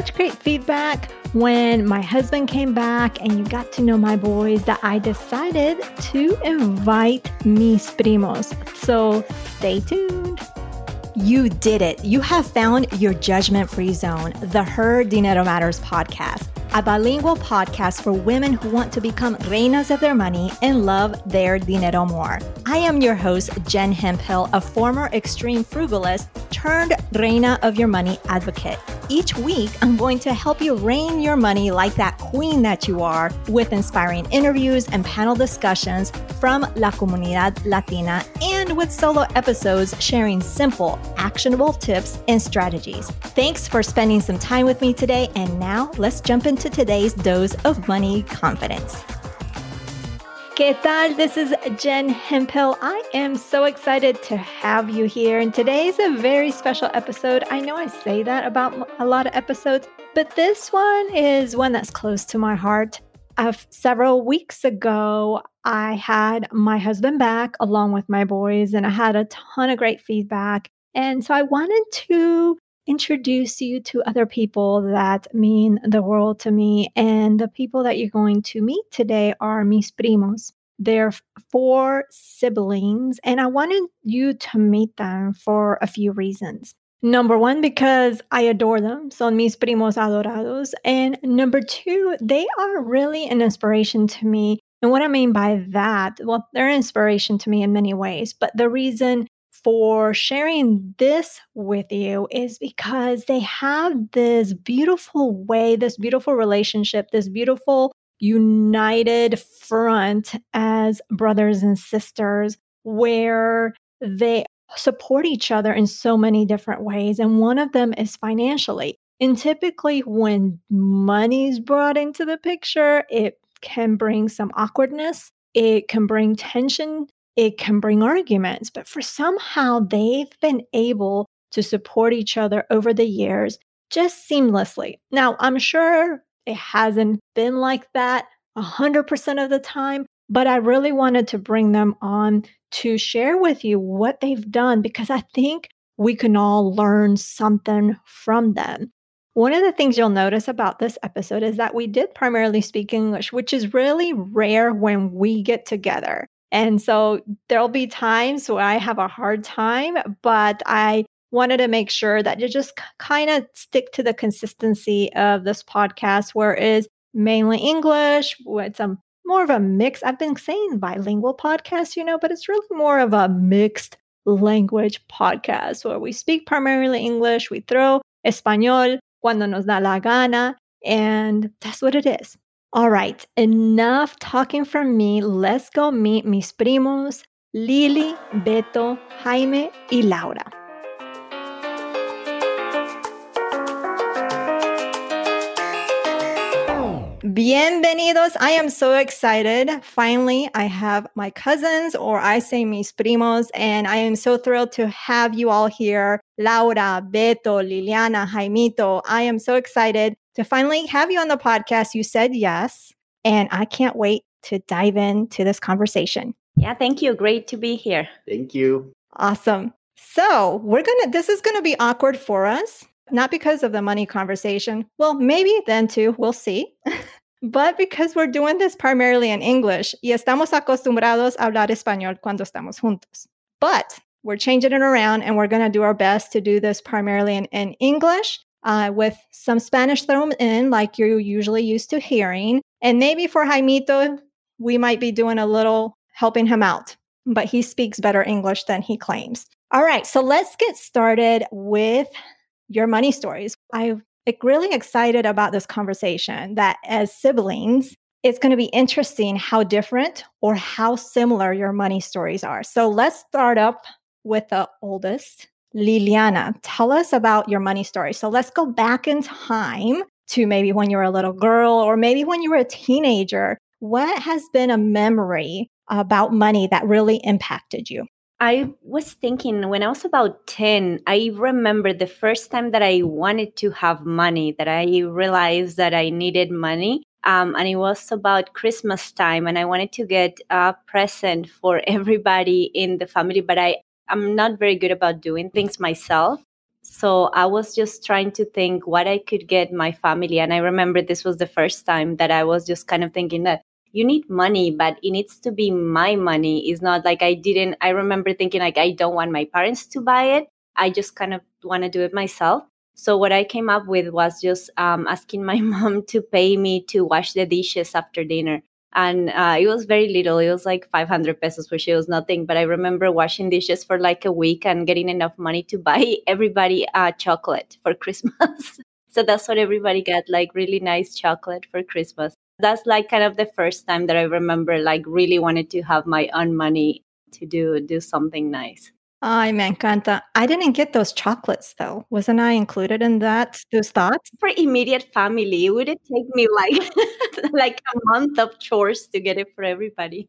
such great feedback when my husband came back and you got to know my boys that I decided to invite mis primos. So stay tuned. You did it. You have found your judgment free zone, the Her Dinero Matters podcast a bilingual podcast for women who want to become reinas of their money and love their dinero more. I am your host, Jen Hemphill, a former extreme frugalist turned reina of your money advocate. Each week, I'm going to help you reign your money like that queen that you are with inspiring interviews and panel discussions from La Comunidad Latina and with solo episodes sharing simple, actionable tips and strategies. Thanks for spending some time with me today. And now let's jump into today's dose of money confidence. ¿Qué tal? This is Jen Hemphill. I am so excited to have you here. And today is a very special episode. I know I say that about a lot of episodes, but this one is one that's close to my heart. Uh, several weeks ago, I had my husband back along with my boys, and I had a ton of great feedback. And so I wanted to introduce you to other people that mean the world to me. And the people that you're going to meet today are mis primos. They're four siblings, and I wanted you to meet them for a few reasons. Number one, because I adore them. Son mis primos adorados. And number two, they are really an inspiration to me. And what I mean by that, well, they're an inspiration to me in many ways. But the reason for sharing this with you is because they have this beautiful way, this beautiful relationship, this beautiful united front as brothers and sisters where they support each other in so many different ways. And one of them is financially. And typically, when money is brought into the picture, it can bring some awkwardness, it can bring tension it can bring arguments, but for somehow they've been able to support each other over the years just seamlessly. Now, I'm sure it hasn't been like that 100% of the time, but I really wanted to bring them on to share with you what they've done because I think we can all learn something from them. One of the things you'll notice about this episode is that we did primarily speak English, which is really rare when we get together. And so there'll be times where I have a hard time, but I wanted to make sure that you just kind of stick to the consistency of this podcast, where it is mainly English, with some um, more of a mix. I've been saying bilingual podcast, you know, but it's really more of a mixed language podcast where we speak primarily English, we throw español cuando nos da la gana, and that's what it is. All right, enough talking from me. Let's go meet mis primos, Lili, Beto, Jaime, y Laura. Bienvenidos. I am so excited. Finally, I have my cousins, or I say mis primos, and I am so thrilled to have you all here. Laura, Beto, Liliana, Jaimito. I am so excited to finally have you on the podcast. You said yes, and I can't wait to dive into this conversation. Yeah, thank you. Great to be here. Thank you. Awesome. So, we're going to, this is going to be awkward for us, not because of the money conversation. Well, maybe then too. We'll see. but because we're doing this primarily in English y estamos acostumbrados a hablar español cuando estamos juntos. But we're changing it around and we're going to do our best to do this primarily in, in English uh, with some Spanish thrown in, like you're usually used to hearing. And maybe for Jaimito, we might be doing a little helping him out, but he speaks better English than he claims. All right, so let's get started with your money stories. I'm really excited about this conversation that as siblings, it's going to be interesting how different or how similar your money stories are. So let's start up with the oldest. Liliana, tell us about your money story. So let's go back in time to maybe when you were a little girl or maybe when you were a teenager. What has been a memory about money that really impacted you? I was thinking when I was about 10, I remember the first time that I wanted to have money, that I realized that I needed money. Um, and it was about Christmas time, and I wanted to get a present for everybody in the family, but I I'm not very good about doing things myself. So I was just trying to think what I could get my family. And I remember this was the first time that I was just kind of thinking that you need money, but it needs to be my money. It's not like I didn't, I remember thinking like I don't want my parents to buy it. I just kind of want to do it myself. So what I came up with was just um, asking my mom to pay me to wash the dishes after dinner. And uh, it was very little. It was like 500 pesos, which was nothing. But I remember washing dishes for like a week and getting enough money to buy everybody a chocolate for Christmas. so that's what everybody got, like really nice chocolate for Christmas. That's like kind of the first time that I remember like really wanted to have my own money to do do something nice. Ay, me encanta. I didn't get those chocolates though. Wasn't I included in that? Those thoughts? For immediate family, it would it take me like like a month of chores to get it for everybody.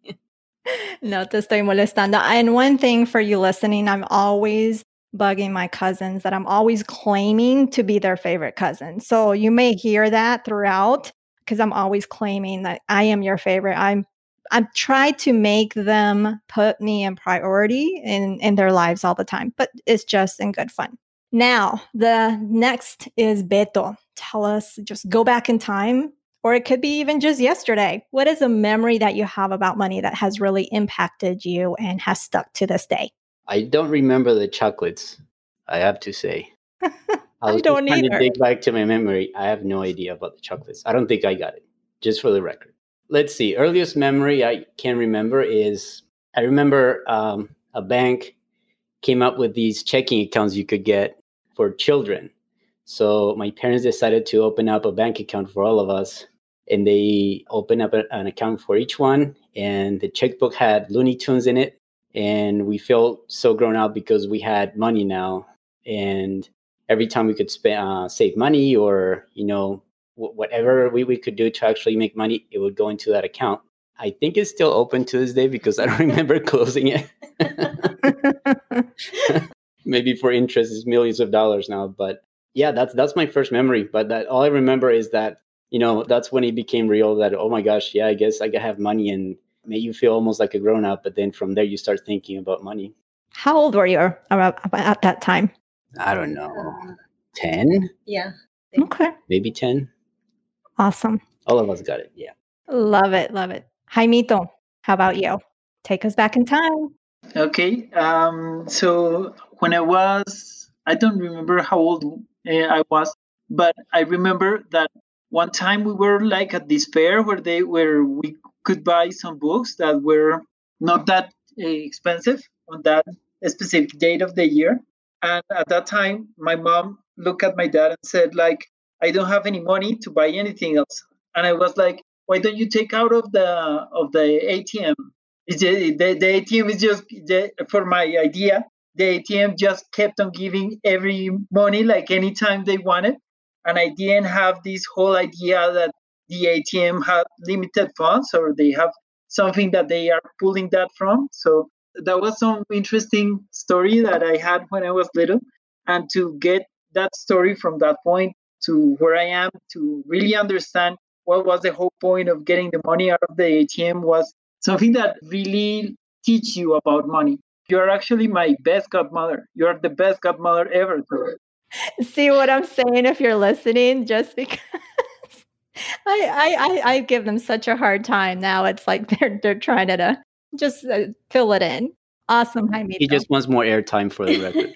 no te estoy molestando. And one thing for you listening, I'm always bugging my cousins that I'm always claiming to be their favorite cousin. So you may hear that throughout because I'm always claiming that I am your favorite. I'm I try to make them put me in priority in, in their lives all the time, but it's just in good fun. Now, the next is Beto. Tell us, just go back in time, or it could be even just yesterday. What is a memory that you have about money that has really impacted you and has stuck to this day? I don't remember the chocolates, I have to say. I, was I don't trying either. to dig back to my memory. I have no idea about the chocolates. I don't think I got it, just for the record let's see. Earliest memory I can remember is I remember um, a bank came up with these checking accounts you could get for children. So my parents decided to open up a bank account for all of us, and they opened up an account for each one. And the checkbook had Looney Tunes in it, and we felt so grown up because we had money now. And every time we could spend, uh, save money or you know whatever we, we could do to actually make money, it would go into that account. I think it's still open to this day because I don't remember closing it. Maybe for interest is millions of dollars now, but yeah, that's that's my first memory. But that all I remember is that you know that's when it became real. That oh my gosh, yeah, I guess I could have money and make you feel almost like a grown up. But then from there, you start thinking about money. How old were you at that time? I don't know, ten. Yeah. Okay. Maybe ten. Awesome. All of us got it. Yeah. Love it. Love it. Jaimito, how about you? Take us back in time. Okay. Um, so when I was, I don't remember how old uh, I was, but I remember that one time we were like at this fair where they where we could buy some books that were not that uh, expensive on that specific date of the year. And at that time, my mom looked at my dad and said, like, I don't have any money to buy anything else. And I was like, why don't you take out of the of the ATM? The, the ATM is just the, for my idea. The ATM just kept on giving every money like anytime they wanted, and I didn't have this whole idea that the ATM had limited funds or they have something that they are pulling that from. So that was some interesting story that I had when I was little, and to get that story from that point to where I am to really understand what was the whole point of getting the money out of the ATM was something that really teach you about money. You're actually my best godmother. You're the best godmother ever. See what I'm saying if you're listening, just because I, I I give them such a hard time now. It's like they're they're trying to, just uh, fill it in. Awesome, Jaime. He just wants more airtime for the record.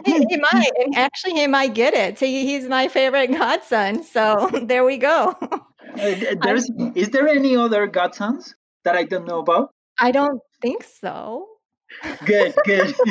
he, he, might. Actually, he might get it. He, he's my favorite godson. So there we go. Uh, there's, is there any other godsons that I don't know about? I don't think so. Good, good.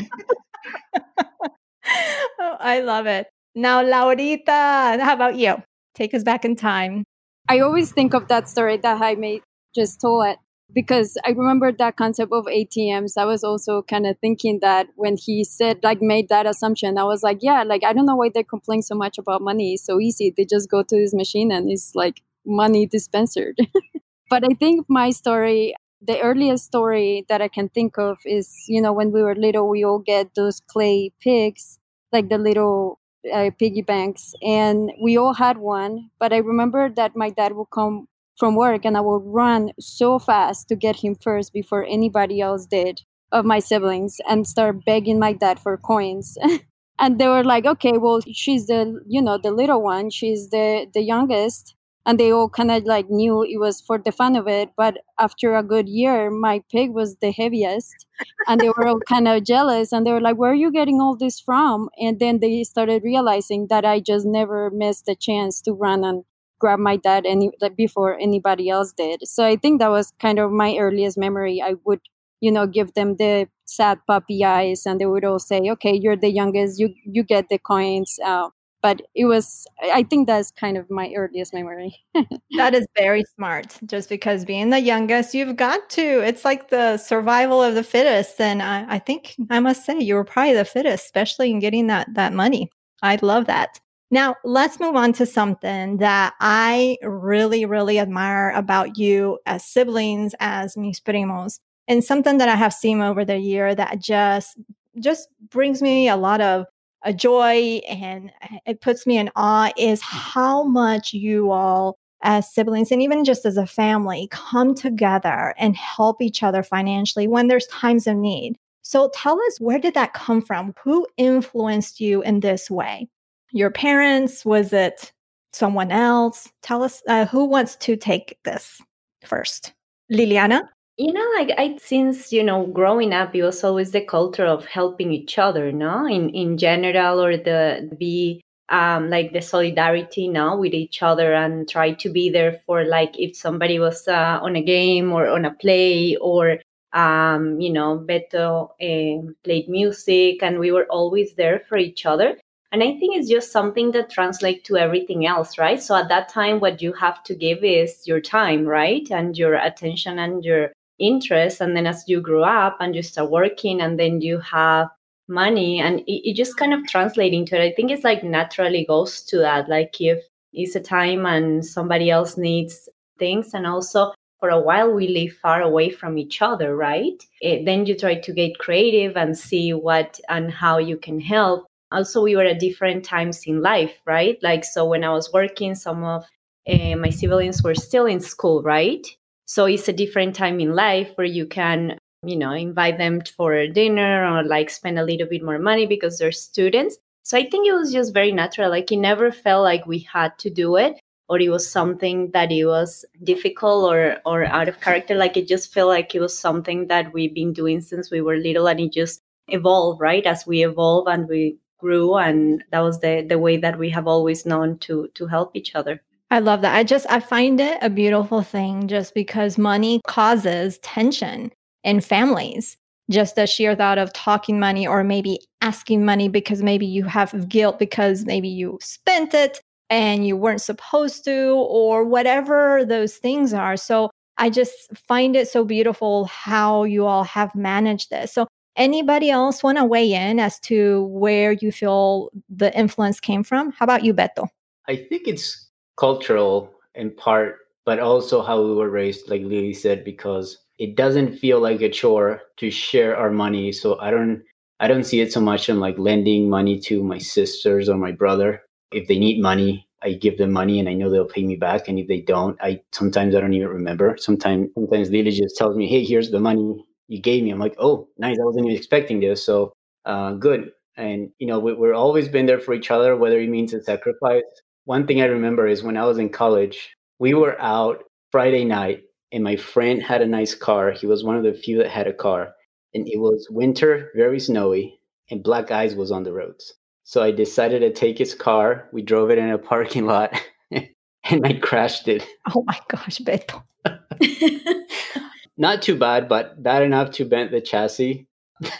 oh, I love it. Now, Laurita, how about you? Take us back in time. I always think of that story that Jaime just told because I remember that concept of ATMs. I was also kind of thinking that when he said, like, made that assumption, I was like, yeah, like, I don't know why they complain so much about money. It's so easy. They just go to this machine and it's like money dispenser. but I think my story, the earliest story that I can think of is, you know, when we were little, we all get those clay pigs, like the little uh, piggy banks, and we all had one. But I remember that my dad would come from work and I would run so fast to get him first before anybody else did of my siblings and start begging my dad for coins. and they were like okay well she's the you know the little one. She's the the youngest. And they all kind of like knew it was for the fun of it but after a good year my pig was the heaviest. And they were all kind of jealous and they were like where are you getting all this from? And then they started realizing that i just never missed a chance to run and grab my dad any like before anybody else did. So i think that was kind of my earliest memory. I would you know give them the sad puppy eyes and they would all say okay you're the youngest. You you get the coins. Uh, but it was i think that's kind of my earliest memory. That is very smart. Just because being the youngest you've got to it's like the survival of the fittest. And I, I think i must say you were probably the fittest especially in getting that that money. I love that now let's move on to something that i really really admire about you as siblings as mis primos and something that i have seen over the year that just just brings me a lot of a joy and eh, it puts me in awe is how much you all as siblings and even just as a family come together and help each other financially when there's times of need. So tell us where did that come from? Who influenced you in this way? Your parents? Was it someone else? Tell us uh, who wants to take this first. Liliana? You know, like I since you know growing up, it was always the culture of helping each other, no, in in general, or the be um like the solidarity, no, with each other, and try to be there for like if somebody was uh, on a game or on a play, or um you know Beto uh, played music, and we were always there for each other. And I think it's just something that translates to everything else, right? So at that time, what you have to give is your time, right? And your attention and your interest and then as you grow up and you start working and then you have money and it, it just kind of translating to it i think it's like naturally goes to that like if it's a time and somebody else needs things and also for a while we live far away from each other right it, then you try to get creative and see what and how you can help also we were at different times in life right like so when i was working some of uh, my siblings were still in school right so it's a different time in life where you can, you know, invite them for dinner or like spend a little bit more money because they're students. So I think it was just very natural. Like it never felt like we had to do it or it was something that it was difficult or or out of character. Like it just felt like it was something that we've been doing since we were little and it just evolved, right? As we evolve and we grew and that was the the way that we have always known to to help each other. I love that. I just I find it a beautiful thing just because money causes tension in families. Just the sheer thought of talking money or maybe asking money because maybe you have guilt because maybe you spent it and you weren't supposed to or whatever those things are. So I just find it so beautiful how you all have managed this. So anybody else want to weigh in as to where you feel the influence came from? How about you, Beto? I think it's cultural in part, but also how we were raised, like Lily said, because it doesn't feel like a chore to share our money. So I don't I don't see it so much in like lending money to my sisters or my brother. If they need money, I give them money and I know they'll pay me back. And if they don't, I sometimes I don't even remember. Sometimes sometimes Lily just tells me, Hey, here's the money you gave me. I'm like, Oh, nice. I wasn't even expecting this. So uh, good. And you know, we, we're always been there for each other, whether it means a sacrifice one thing I remember is when I was in college, we were out Friday night and my friend had a nice car. He was one of the few that had a car. And it was winter, very snowy, and black ice was on the roads. So I decided to take his car. We drove it in a parking lot and I crashed it. Oh my gosh, Beto. Not too bad, but bad enough to bend the chassis.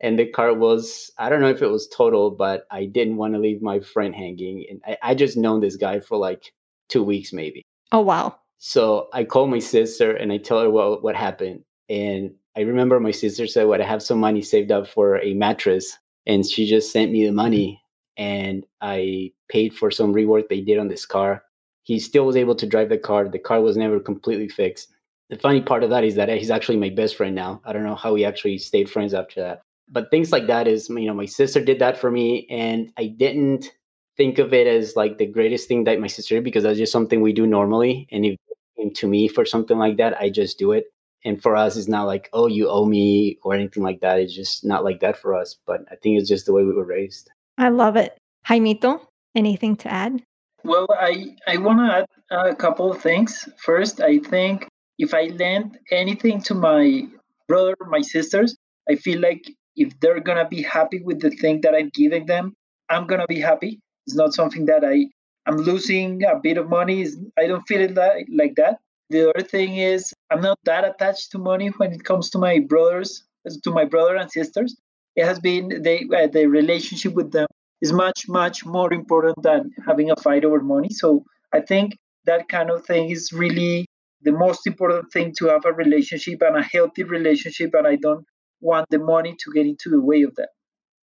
And the car was i don't know if it was total but i didn't want to leave my friend hanging and I, I just known this guy for like two weeks maybe. Oh wow. So i called my sister and i tell her what, what happened and i remember my sister said what i have some money saved up for a mattress and she just sent me the money and i paid for some rework they did on this car. He still was able to drive the car. The car was never completely fixed the funny part of that is that he's actually my best friend now i don't know how we actually stayed friends after that but things like that is you know my sister did that for me and i didn't think of it as like the greatest thing that my sister did because that's just something we do normally and if to me for something like that i just do it And for us, it's not like, oh, you owe me or anything like that. It's just not like that for us. But I think it's just the way we were raised. I love it. Jaimito, anything to add? Well, I, I want to add a couple of things. First, I think if I lend anything to my brother, my sisters, I feel like if they're going to be happy with the thing that I'm giving them, I'm going to be happy. It's not something that I, I'm losing a bit of money. I don't feel it like, like that. The other thing is I'm not that attached to money when it comes to my brothers, to my brother and sisters. It has been they, uh, the relationship with them is much much more important than having a fight over money. So I think that kind of thing is really the most important thing to have a relationship and a healthy relationship. And I don't want the money to get into the way of that.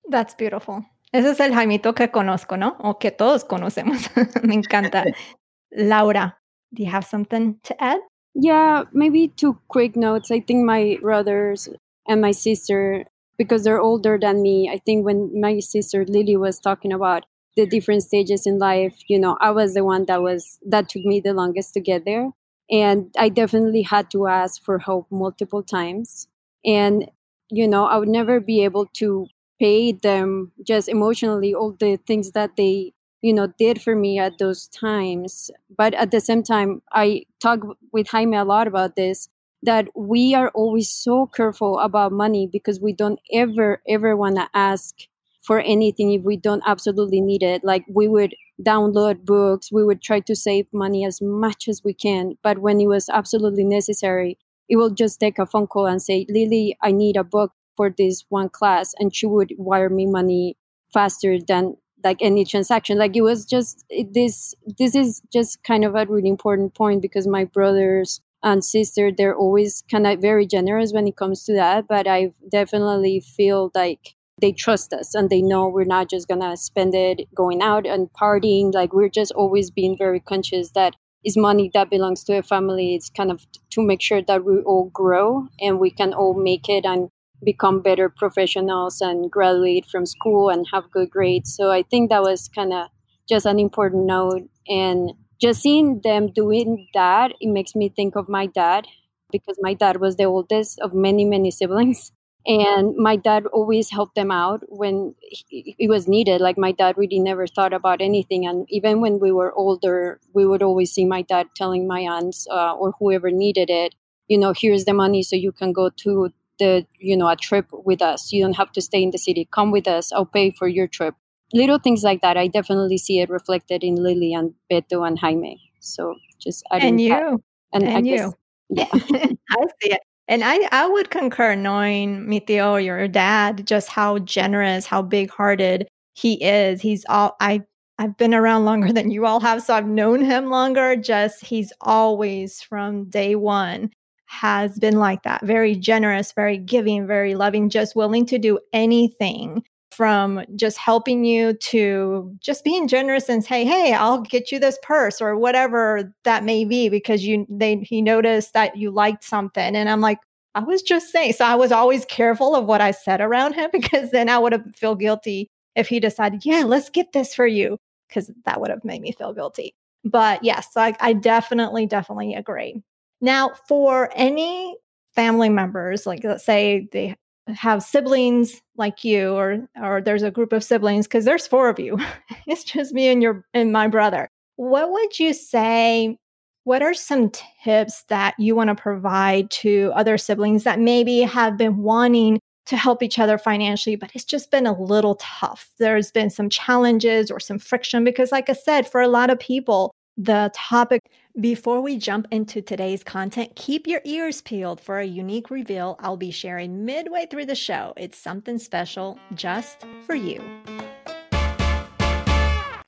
That's beautiful. Ese es el Jaimito que conozco, ¿no? O que todos conocemos. Me encanta. Laura, do you have something to add? Yeah, maybe two quick notes. I think my brothers and my sister, because they're older than me, I think when my sister Lily was talking about the different stages in life, you know, I was the one that was that took me the longest to get there. And I definitely had to ask for help multiple times. And, you know, I would never be able to pay them just emotionally all the things that they you know did for me at those times but at the same time i talk with jaime a lot about this that we are always so careful about money because we don't ever ever want to ask for anything if we don't absolutely need it like we would download books. We would try to save money as much as we can but when it was absolutely necessary it will just take a phone call and say lily i need a book for this one class and she would wire me money faster than like any transaction. Like it was just it, this this is just kind of a really important point because my brothers and sister they're always kind of very generous when it comes to that but i definitely feel like they trust us and they know we're not just gonna spend it going out and partying like we're just always being very conscious that is money that belongs to a family it's kind of to make sure that we all grow and we can all make it and become better professionals and graduate from school and have good grades. So I think that was kind of just an important note. And just seeing them doing that, it makes me think of my dad because my dad was the oldest of many, many siblings. And my dad always helped them out when it was needed. Like my dad really never thought about anything. And even when we were older, we would always see my dad telling my aunts uh, or whoever needed it, you know, here's the money so you can go to the you know a trip with us. You don't have to stay in the city. Come with us. I'll pay for your trip. Little things like that. I definitely see it reflected in lily and beto and jaime. So just I and you. Have, and, and I you. guess, yeah. I see it and I, I would concur knowing mi tío, your dad, just how generous, how big hearted he is. He's all I I've been around longer than you all have, so I've known him longer. Just he's always from day one has been like that very generous, very giving, very loving, just willing to do anything from just helping you to just being generous and say hey i'll get you this purse or whatever that may be because you they he noticed that you liked something and i'm like i was just saying so i was always careful of what i said around him because then i would have feel guilty if he decided yeah let's get this for you because that would have made me feel guilty. But yes I, I definitely definitely agree. Now, for any family members, like let's say they have siblings like you, or or there's a group of siblings, because there's four of you. it's just me and your and my brother. What would you say? What are some tips that you want to provide to other siblings that maybe have been wanting to help each other financially, but it's just been a little tough. There's been some challenges or some friction because, like I said, for a lot of people, the topic. Before we jump into today's content, keep your ears peeled for a unique reveal I'll be sharing midway through the show. It's something special just for you.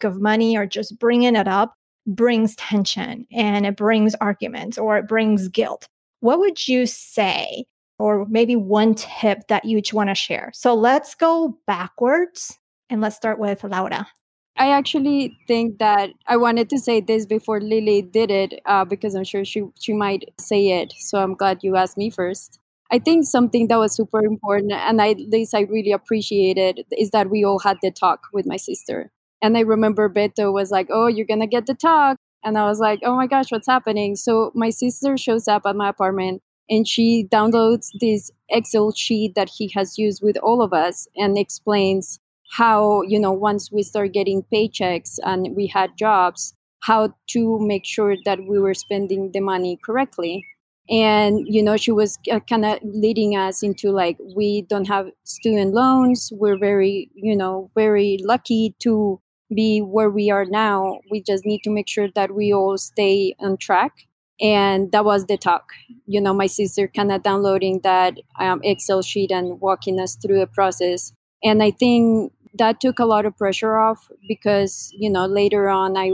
Of money or just bringing it up brings tension and it brings arguments or it brings guilt. What would you say, or maybe one tip that you each want to share? So let's go backwards and let's start with Laura. I actually think that I wanted to say this before Lily did it uh, because I'm sure she she might say it. So I'm glad you asked me first. I think something that was super important, and I, at least I really appreciated, is that we all had the talk with my sister. And I remember Beto was like, "Oh, you're gonna get the talk," and I was like, "Oh my gosh, what's happening?" So my sister shows up at my apartment and she downloads this Excel sheet that he has used with all of us and explains how, you know, once we start getting paychecks and we had jobs, how to make sure that we were spending the money correctly. And, you know, she was uh, kind of leading us into like, we don't have student loans. We're very, you know, very lucky to be where we are now. We just need to make sure that we all stay on track and that was the talk you know my sister kind of downloading that um, excel sheet and walking us through the process and i think that took a lot of pressure off because you know later on i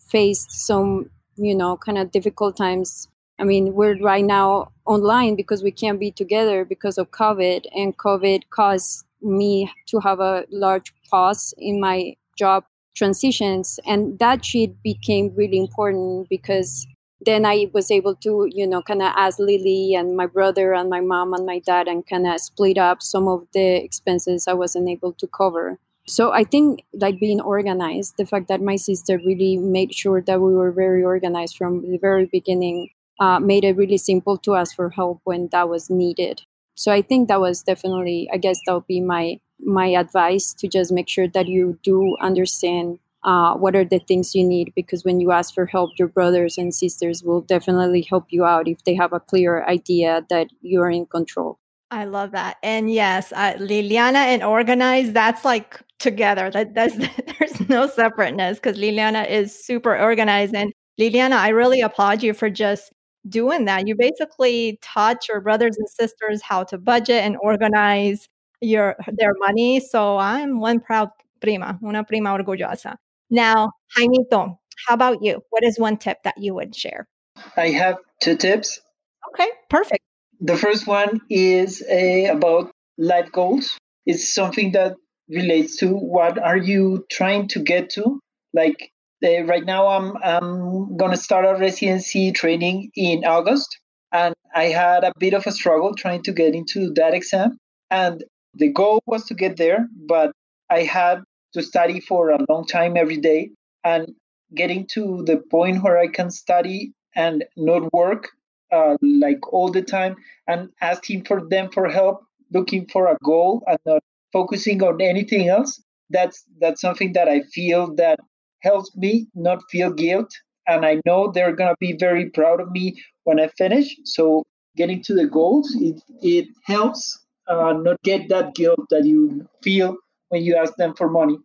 faced some you know kind of difficult times i mean we're right now online because we can't be together because of covid and covid caused me to have a large pause in my job transitions and that sheet became really important because then I was able to, you know, kind of ask Lily and my brother and my mom and my dad and kind of split up some of the expenses I wasn't able to cover. So I think like being organized, the fact that my sister really made sure that we were very organized from the very beginning uh, made it really simple to ask for help when that was needed. So I think that was definitely, I guess that would be my my advice to just make sure that you do understand uh, what are the things you need because when you ask for help your brothers and sisters will definitely help you out if they have a clear idea that you're in control i love that and yes uh, liliana and organized that's like together that that's there's no separateness because liliana is super organized and liliana i really applaud you for just doing that you basically taught your brothers and sisters how to budget and organize your their money so i'm one proud prima una prima orgullosa now, Jaimito, how about you? What is one tip that you would share? I have two tips. Okay, perfect. The first one is uh, about life goals. It's something that relates to what are you trying to get to? Like uh, right now, I'm I'm gonna start a residency training in August, and I had a bit of a struggle trying to get into that exam. And the goal was to get there, but I had to study for a long time every day and getting to the point where I can study and not work uh, like all the time and asking for them for help, looking for a goal and not focusing on anything else. That's that's something that I feel that helps me not feel guilt, and I know they're gonna be very proud of me when I finish. So getting to the goals, it it helps uh, not get that guilt that you feel when you ask them for money.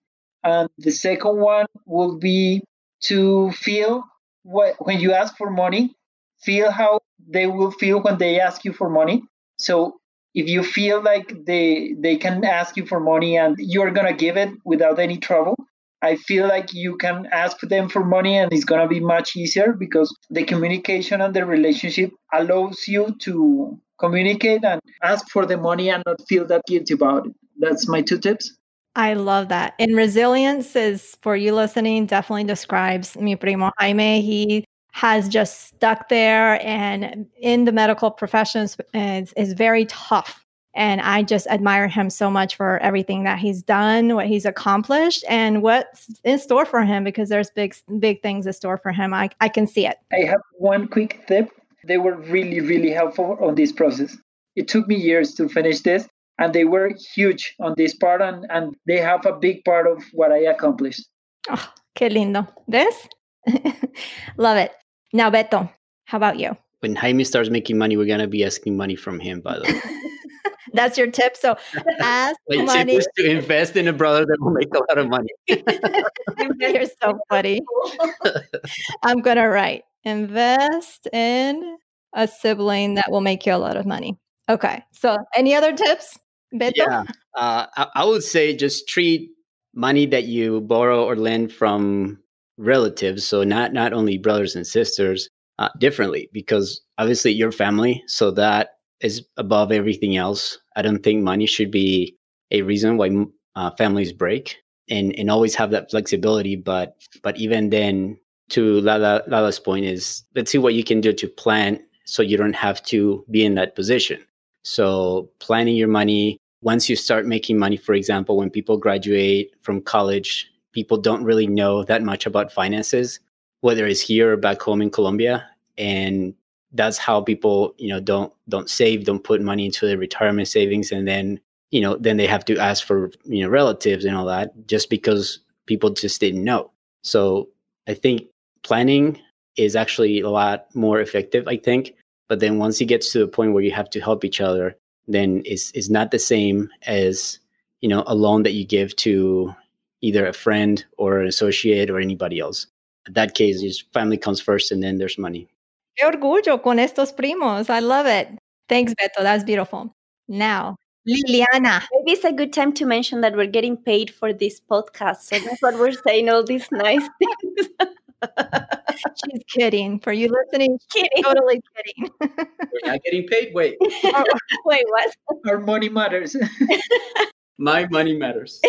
And the second one will be to feel what when you ask for money, feel how they will feel when they ask you for money. So if you feel like they they can ask you for money and you're gonna give it without any trouble, I feel like you can ask them for money and it's gonna be much easier because the communication and the relationship allows you to communicate and ask for the money and not feel that guilty about it. That's my two tips. I love that. And resilience is for you listening, definitely describes mi primo Jaime. He has just stuck there and in the medical professions is, is very tough. And I just admire him so much for everything that he's done, what he's accomplished, and what's in store for him because there's big, big things in store for him. I, I can see it. I have one quick tip. They were really, really helpful on this process. It took me years to finish this, and they were huge on this part and, and they have a big part of what I accomplished. Oh, qué lindo. This? Love it. Now, Beto, how about you? When Jaime starts making money, we're going to be asking money from him, by the way. That's your tip. So ask My money. tip to invest in a brother that will make a lot of money. You're so funny. I'm going to write invest in a sibling that will make you a lot of money. Okay. So any other tips? Beto? Yeah, uh, I, I would say just treat money that you borrow or lend from relatives, so not not only brothers and sisters, uh, differently because obviously your family, so that is above everything else. I don't think money should be a reason why uh, families break, and and always have that flexibility. But but even then, to Lala, Lala's point is let's see what you can do to plan so you don't have to be in that position. So planning your money, once you start making money, for example, when people graduate from college, people don't really know that much about finances, whether it's here or back home in Colombia. And that's how people you know don't don't save don't put money into their retirement savings. And then you know then they have to ask for you know relatives and all that just because people just didn't know. So i think planning is actually a lot more effective i think. But then once it gets to the point where you have to help each other then it's, it's not the same as you know a loan that you give to either a friend or an associate or anybody else in that case is family comes first and then there's money Qué orgullo con estos primos. I love it. Thanks, Beto. That's beautiful. Now, Liliana. Maybe it's a good time to mention that we're getting paid for this podcast. So that's what we're saying, all these nice things. She's kidding. For you listening, kidding. totally kidding. we're not getting paid wait oh, wait what Our money matters. my money matters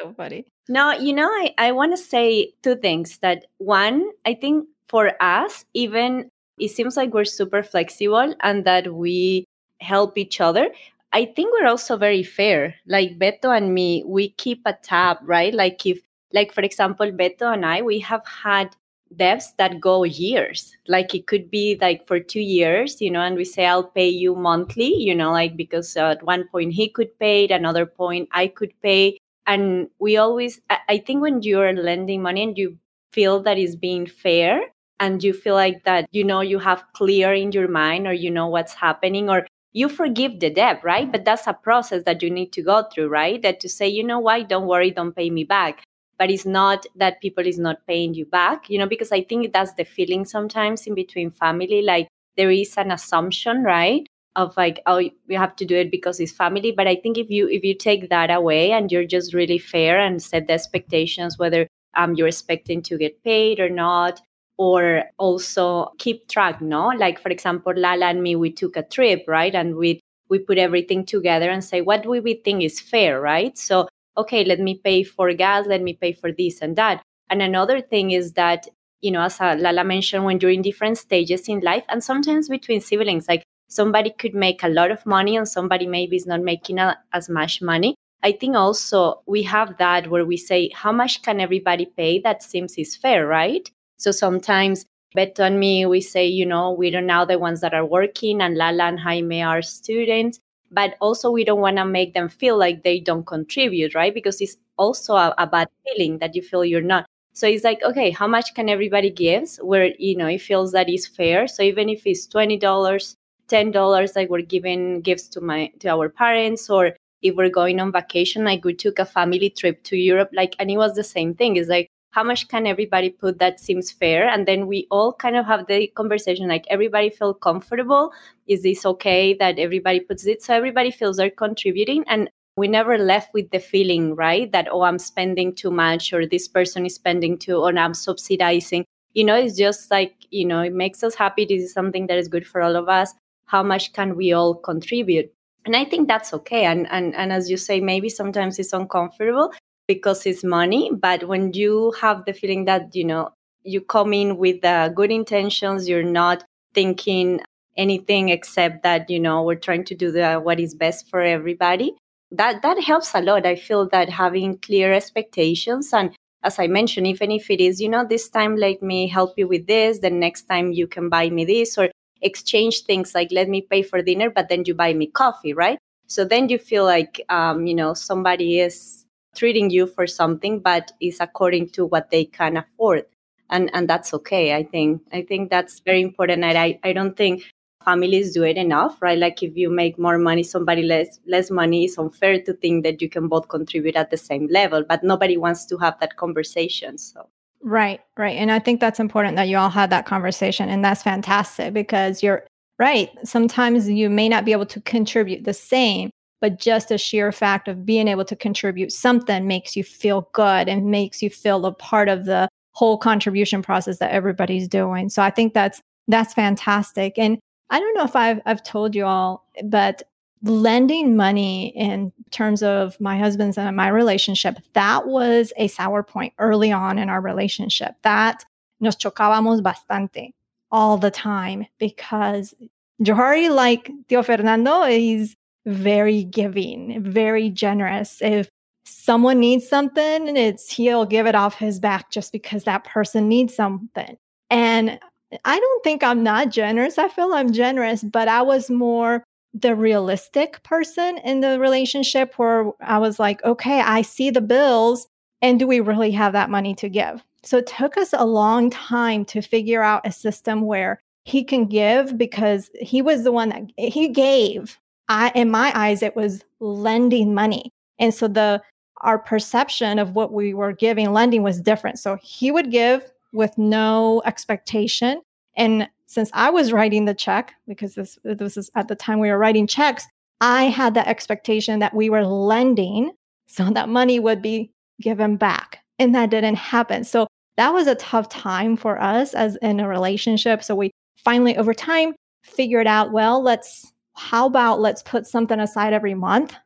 so funny. no you know i, I want to say two things that one i think for us even it seems like we're super flexible and that we help each other i think we're also very fair. Like beto and me we keep a tab right? Like if like for example beto and i we have had debts that go years. Like it could be like for two years you know and we say i'll pay you monthly you know like because at one point he could pay at another point i could pay and we always I- think when you're lending money and you feel that is being fair and you feel like that you know you have clear in your mind or you know what's happening or you forgive the debt right? But that's a process that you need to go through right? That to say you know why? Don't worry don't pay me back. But it's not that people is not paying you back you know because i think that's the feeling sometimes in between family like there is an assumption right of like oh you have to do it because it's family. But i think if you if you take that away and you're just really fair and set the expectations whether um you're expecting to get paid or not or also keep track no? Like for example lala and me we took a trip right? And we we put everything together and say what do we think is fair right? So okay let me pay for gas let me pay for this and that. And another thing is that you know as uh, lala mentioned when you're in different stages in life and sometimes between siblings like somebody could make a lot of money and somebody maybe is not making a, as much money i think also we have that where we say how much can everybody pay that seems is fair right so sometimes Beto and me, we say, you know, we are now the ones that are working, and Lala and Jaime are students. But also, we don't want to make them feel like they don't contribute, right? Because it's also a, a bad feeling that you feel you're not. So it's like, okay, how much can everybody give? Where you know it feels that is fair. So even if it's twenty dollars, ten dollars, like we're giving gifts to my to our parents, or if we're going on vacation, like we took a family trip to Europe, like and it was the same thing. It's like how much can everybody put that seems fair? And then we all kind of have the conversation like everybody feel comfortable. Is this okay that everybody puts it? So everybody feels they're contributing and we never left with the feeling right that oh i'm spending too much or this person is spending too or i'm subsidizing. You know it's just like you know it makes us happy. This is something that is good for all of us how much can we all contribute? And i think that's okay. And and, and as you say maybe sometimes it's uncomfortable because it's money but when you have the feeling that you know you come in with uh, good intentions you're not thinking anything except that you know we're trying to do the what is best for everybody that that helps a lot. I feel that having clear expectations and as i mentioned even if it is you know this time let me help you with this the next time you can buy me this or exchange things like let me pay for dinner but then you buy me coffee right? So then you feel like um, you know somebody is treating you for something but is according to what they can afford. And and that's okay i think. I think that's very important. And i i don't think families do it enough right? Like if you make more money somebody less less money it's unfair to think that you can both contribute at the same level but nobody wants to have that conversation so Right, right. And I think that's important that you all had that conversation. And that's fantastic because you're right. Sometimes you may not be able to contribute the same, but just the sheer fact of being able to contribute something makes you feel good and makes you feel a part of the whole contribution process that everybody's doing. So I think that's that's fantastic. And I don't know if I've I've told you all, but lending money in terms of my husband's and my relationship, that was a sour point early on in our relationship. That nos chocábamos bastante all the time because Johari, like Tio Fernando, is very giving, very generous. If someone needs something, it's he'll give it off his back just because that person needs something. And I don't think I'm not generous. I feel I'm generous, but I was more the realistic person in the relationship where I was like, okay, I see the bills. And do we really have that money to give? So it took us a long time to figure out a system where he can give because he was the one that he gave. I, in my eyes, it was lending money. And so the our perception of what we were giving lending was different. So he would give with no expectation. And since I was writing the check, because this, this is at the time we were writing checks, I had the expectation that we were lending so that money would be given back. And that didn't happen. So that was a tough time for us as in a relationship. So we finally, over time, figured out well, let's, how about let's put something aside every month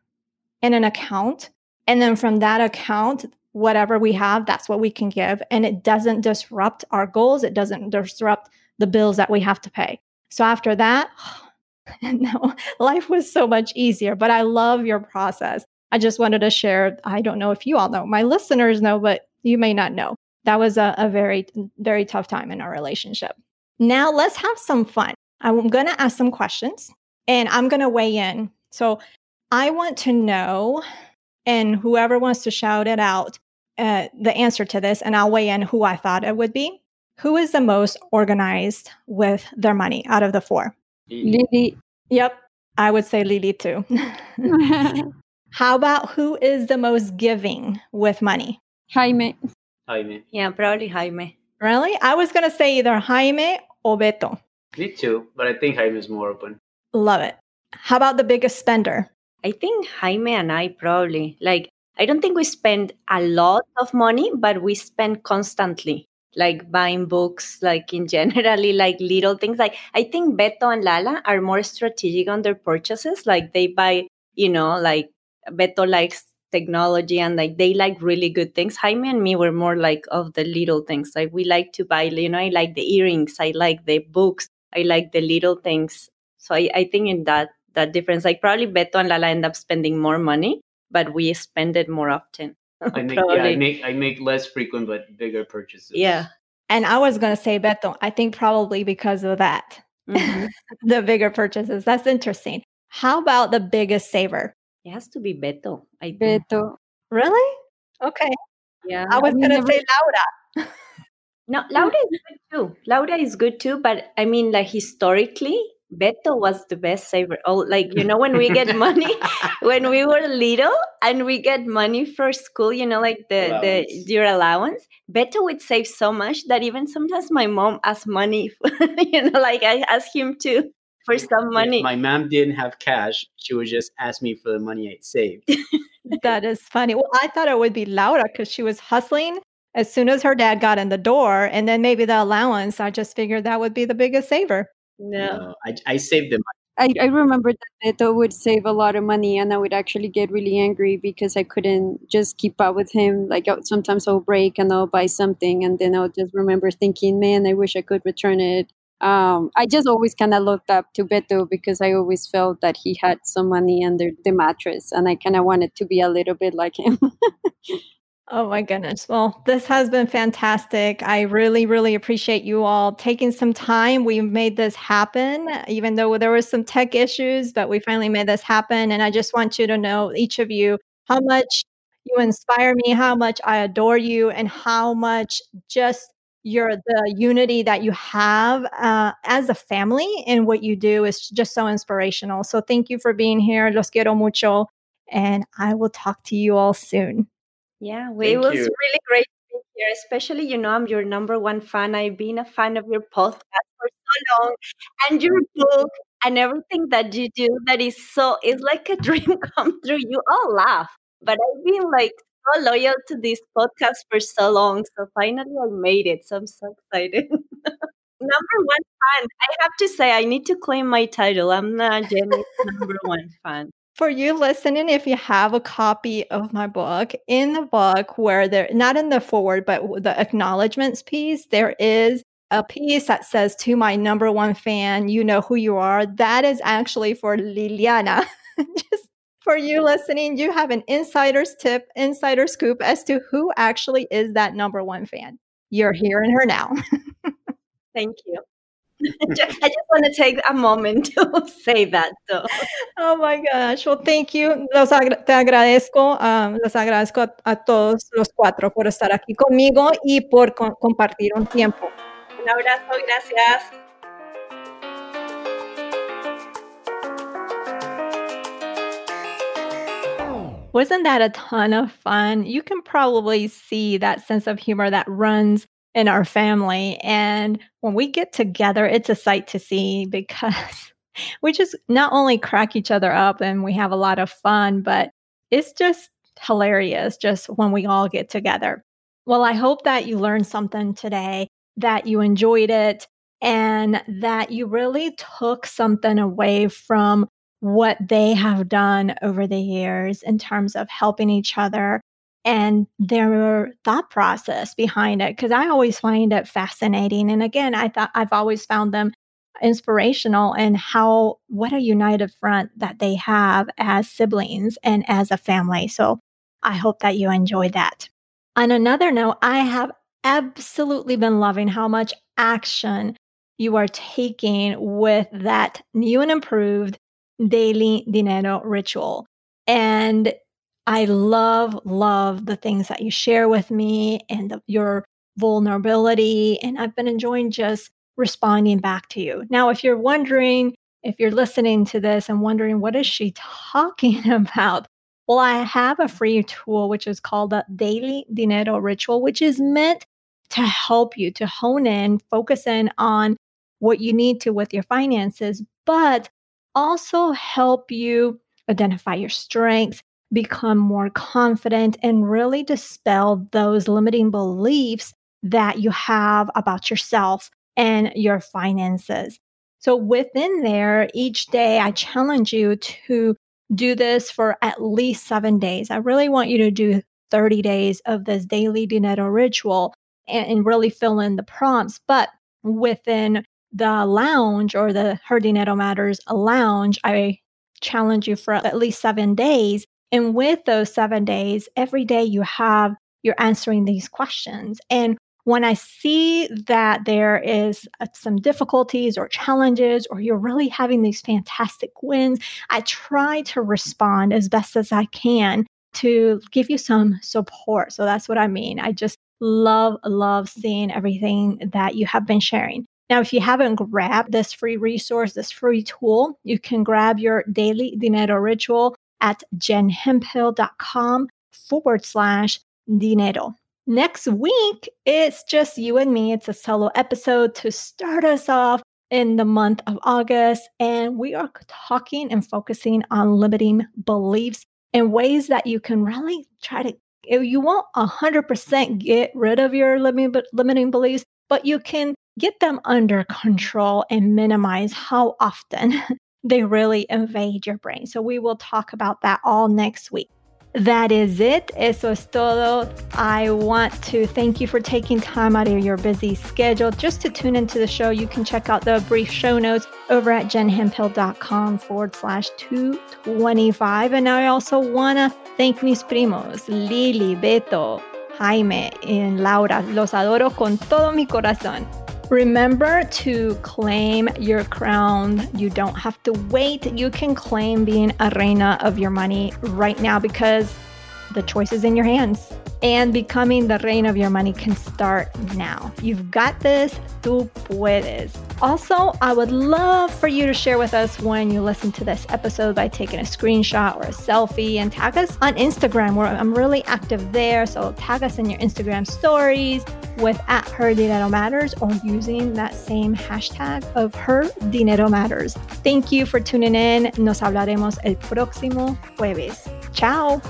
in an account and then from that account, whatever we have, that's what we can give. And it doesn't disrupt our goals, it doesn't disrupt the bills that we have to pay. So after that, no, life was so much easier. But I love your process. I just wanted to share. I don't know if you all know, my listeners know, but you may not know. That was a, a very, very tough time in our relationship. Now let's have some fun. I'm going to ask some questions and I'm going to weigh in. So I want to know and whoever wants to shout it out, uh, the answer to this, and I'll weigh in who I thought it would be. Who is the most organized with their money out of the four? Lili. Yep, I would say Lili too. How about who is the most giving with money? Jaime. Jaime. Yeah, probably Jaime. Really? I was going to say either Jaime or Beto. Me too, but I think Jaime is more open. Love it. How about the biggest spender? I think Jaime and I probably like I don't think we spend a lot of money, but we spend constantly, like buying books, like in generally, like little things. Like I think Beto and Lala are more strategic on their purchases. Like they buy, you know, like Beto likes technology and like they like really good things. Jaime and me were more like of the little things. Like we like to buy, you know, I like the earrings, I like the books, I like the little things. So I, I think in that that difference. Like probably Beto and Lala end up spending more money, but we spend it more often. I make yeah, I make I make less frequent but bigger purchases. Yeah. And I was gonna say Beto. I think probably because of that. Mm-hmm. the bigger purchases. That's interesting. How about the biggest saver? It has to be Beto. I think. Beto. Really? Okay. Yeah. I was gonna never... say Laura. no, Laura is good too. Laura is good too, but I mean, like historically, Beto was the best saver. Oh, like you know, when we get money, when we were little and we get money for school, you know, like the allowance. the your allowance. Beto would save so much that even sometimes my mom asked money. you know, like I asked him to for some money. If my mom didn't have cash, she would just ask me for the money I'd saved. that is funny. Well, I thought it would be Laura because she was hustling as soon as her dad got in the door, and then maybe the allowance. I just figured that would be the biggest saver. No, no I, I saved them. I, I remember that Beto would save a lot of money and I would actually get really angry because I couldn't just keep up with him. Like sometimes I'll break and I'll buy something and then I'll just remember thinking, man, I wish I could return it. Um, I just always kind of looked up to Beto because I always felt that he had some money under the mattress and I kind of wanted to be a little bit like him. Oh my goodness. Well, this has been fantastic. I really, really appreciate you all taking some time. We made this happen, even though there was some tech issues, but we finally made this happen. And I just want you to know, each of you, how much you inspire me, how much I adore you, and how much just your the unity that you have uh, as a family and what you do is just so inspirational. So thank you for being here. Los quiero mucho. And I will talk to you all soon. Yeah, well, it was you. really great to be here. Especially, you know, I'm your number one fan. I've been a fan of your podcast for so long, and your book and everything that you do. That is so. It's like a dream come true. You all laugh, but I've been like so loyal to this podcast for so long. So finally, I made it. So I'm so excited. number one fan. I have to say, I need to claim my title. I'm not Jenny's number one fan for you listening, if you have a copy of my book, in the book where there, not in the forward, but the acknowledgments piece, there is a piece that says to my number one fan, you know who you are. That is actually for Liliana. Just for you listening, you have an insider's tip, insider scoop as to who actually is that number one fan. You're hearing her now. Thank you. I just want to take a moment to say that. So. Oh my gosh. Well, thank you. Los agra te agradezco, um, los agradezco a, a, todos los cuatro por estar aquí conmigo y por co compartir un tiempo. Un abrazo, gracias. Wasn't that a ton of fun? You can probably see that sense of humor that runs in our family. And when we get together, it's a sight to see because we just not only crack each other up and we have a lot of fun, but it's just hilarious just when we all get together. Well, I hope that you learned something today, that you enjoyed it, and that you really took something away from what they have done over the years in terms of helping each other and their thought process behind it because i always find it fascinating and again i thought i've always found them inspirational and how what a united front that they have as siblings and as a family so i hope that you enjoy that on another note i have absolutely been loving how much action you are taking with that new and improved daily dinero ritual. And I love, love the things that you share with me and the, your vulnerability. And I've been enjoying just responding back to you. Now, if you're wondering, if you're listening to this and wondering, what is she talking about? Well, I have a free tool which is called the Daily Dinero Ritual, which is meant to help you to hone in, focus in on what you need to with your finances, but also help you identify your strengths, become more confident, and really dispel those limiting beliefs that you have about yourself and your finances. So, within there, each day I challenge you to do this for at least seven days. I really want you to do 30 days of this daily dinero ritual and, and really fill in the prompts. But within the lounge or the Her Dinero Matters lounge, I challenge you for at least seven days. And with those seven days, every day you have, you're answering these questions. And when I see that there is uh, some difficulties or challenges, or you're really having these fantastic wins, I try to respond as best as I can to give you some support. So that's what I mean. I just love, love seeing everything that you have been sharing. Now, if you haven't grabbed this free resource, this free tool, you can grab your daily dinero ritual at jenhemphill.com forward slash dinero. Next week, it's just you and me. It's a solo episode to start us off in the month of August. And we are talking and focusing on limiting beliefs in ways that you can really try to, you won't 100% get rid of your limiting beliefs, but you can get them under control and minimize how often they really invade your brain. So we will talk about that all next week. That is it. Eso es todo. I want to thank you for taking time out of your busy schedule just to tune into the show. You can check out the brief show notes over at jenhemphill.com forward slash 225. And I also want to thank mis primos, Lili, Beto, Jaime, and Laura. Los adoro con todo mi corazón. Remember to claim your crown. You don't have to wait. You can claim being a reina of your money right now because the choice is in your hands. And becoming the reina of your money can start now. You've got this. Tú puedes. Also, I would love for you to share with us when you listen to this episode by taking a screenshot or a selfie and tag us on Instagram where I'm really active there. So tag us in your Instagram stories with at her dinero matters or using that same hashtag of her dinero matters. Thank you for tuning in. Nos hablaremos el próximo jueves. Ciao.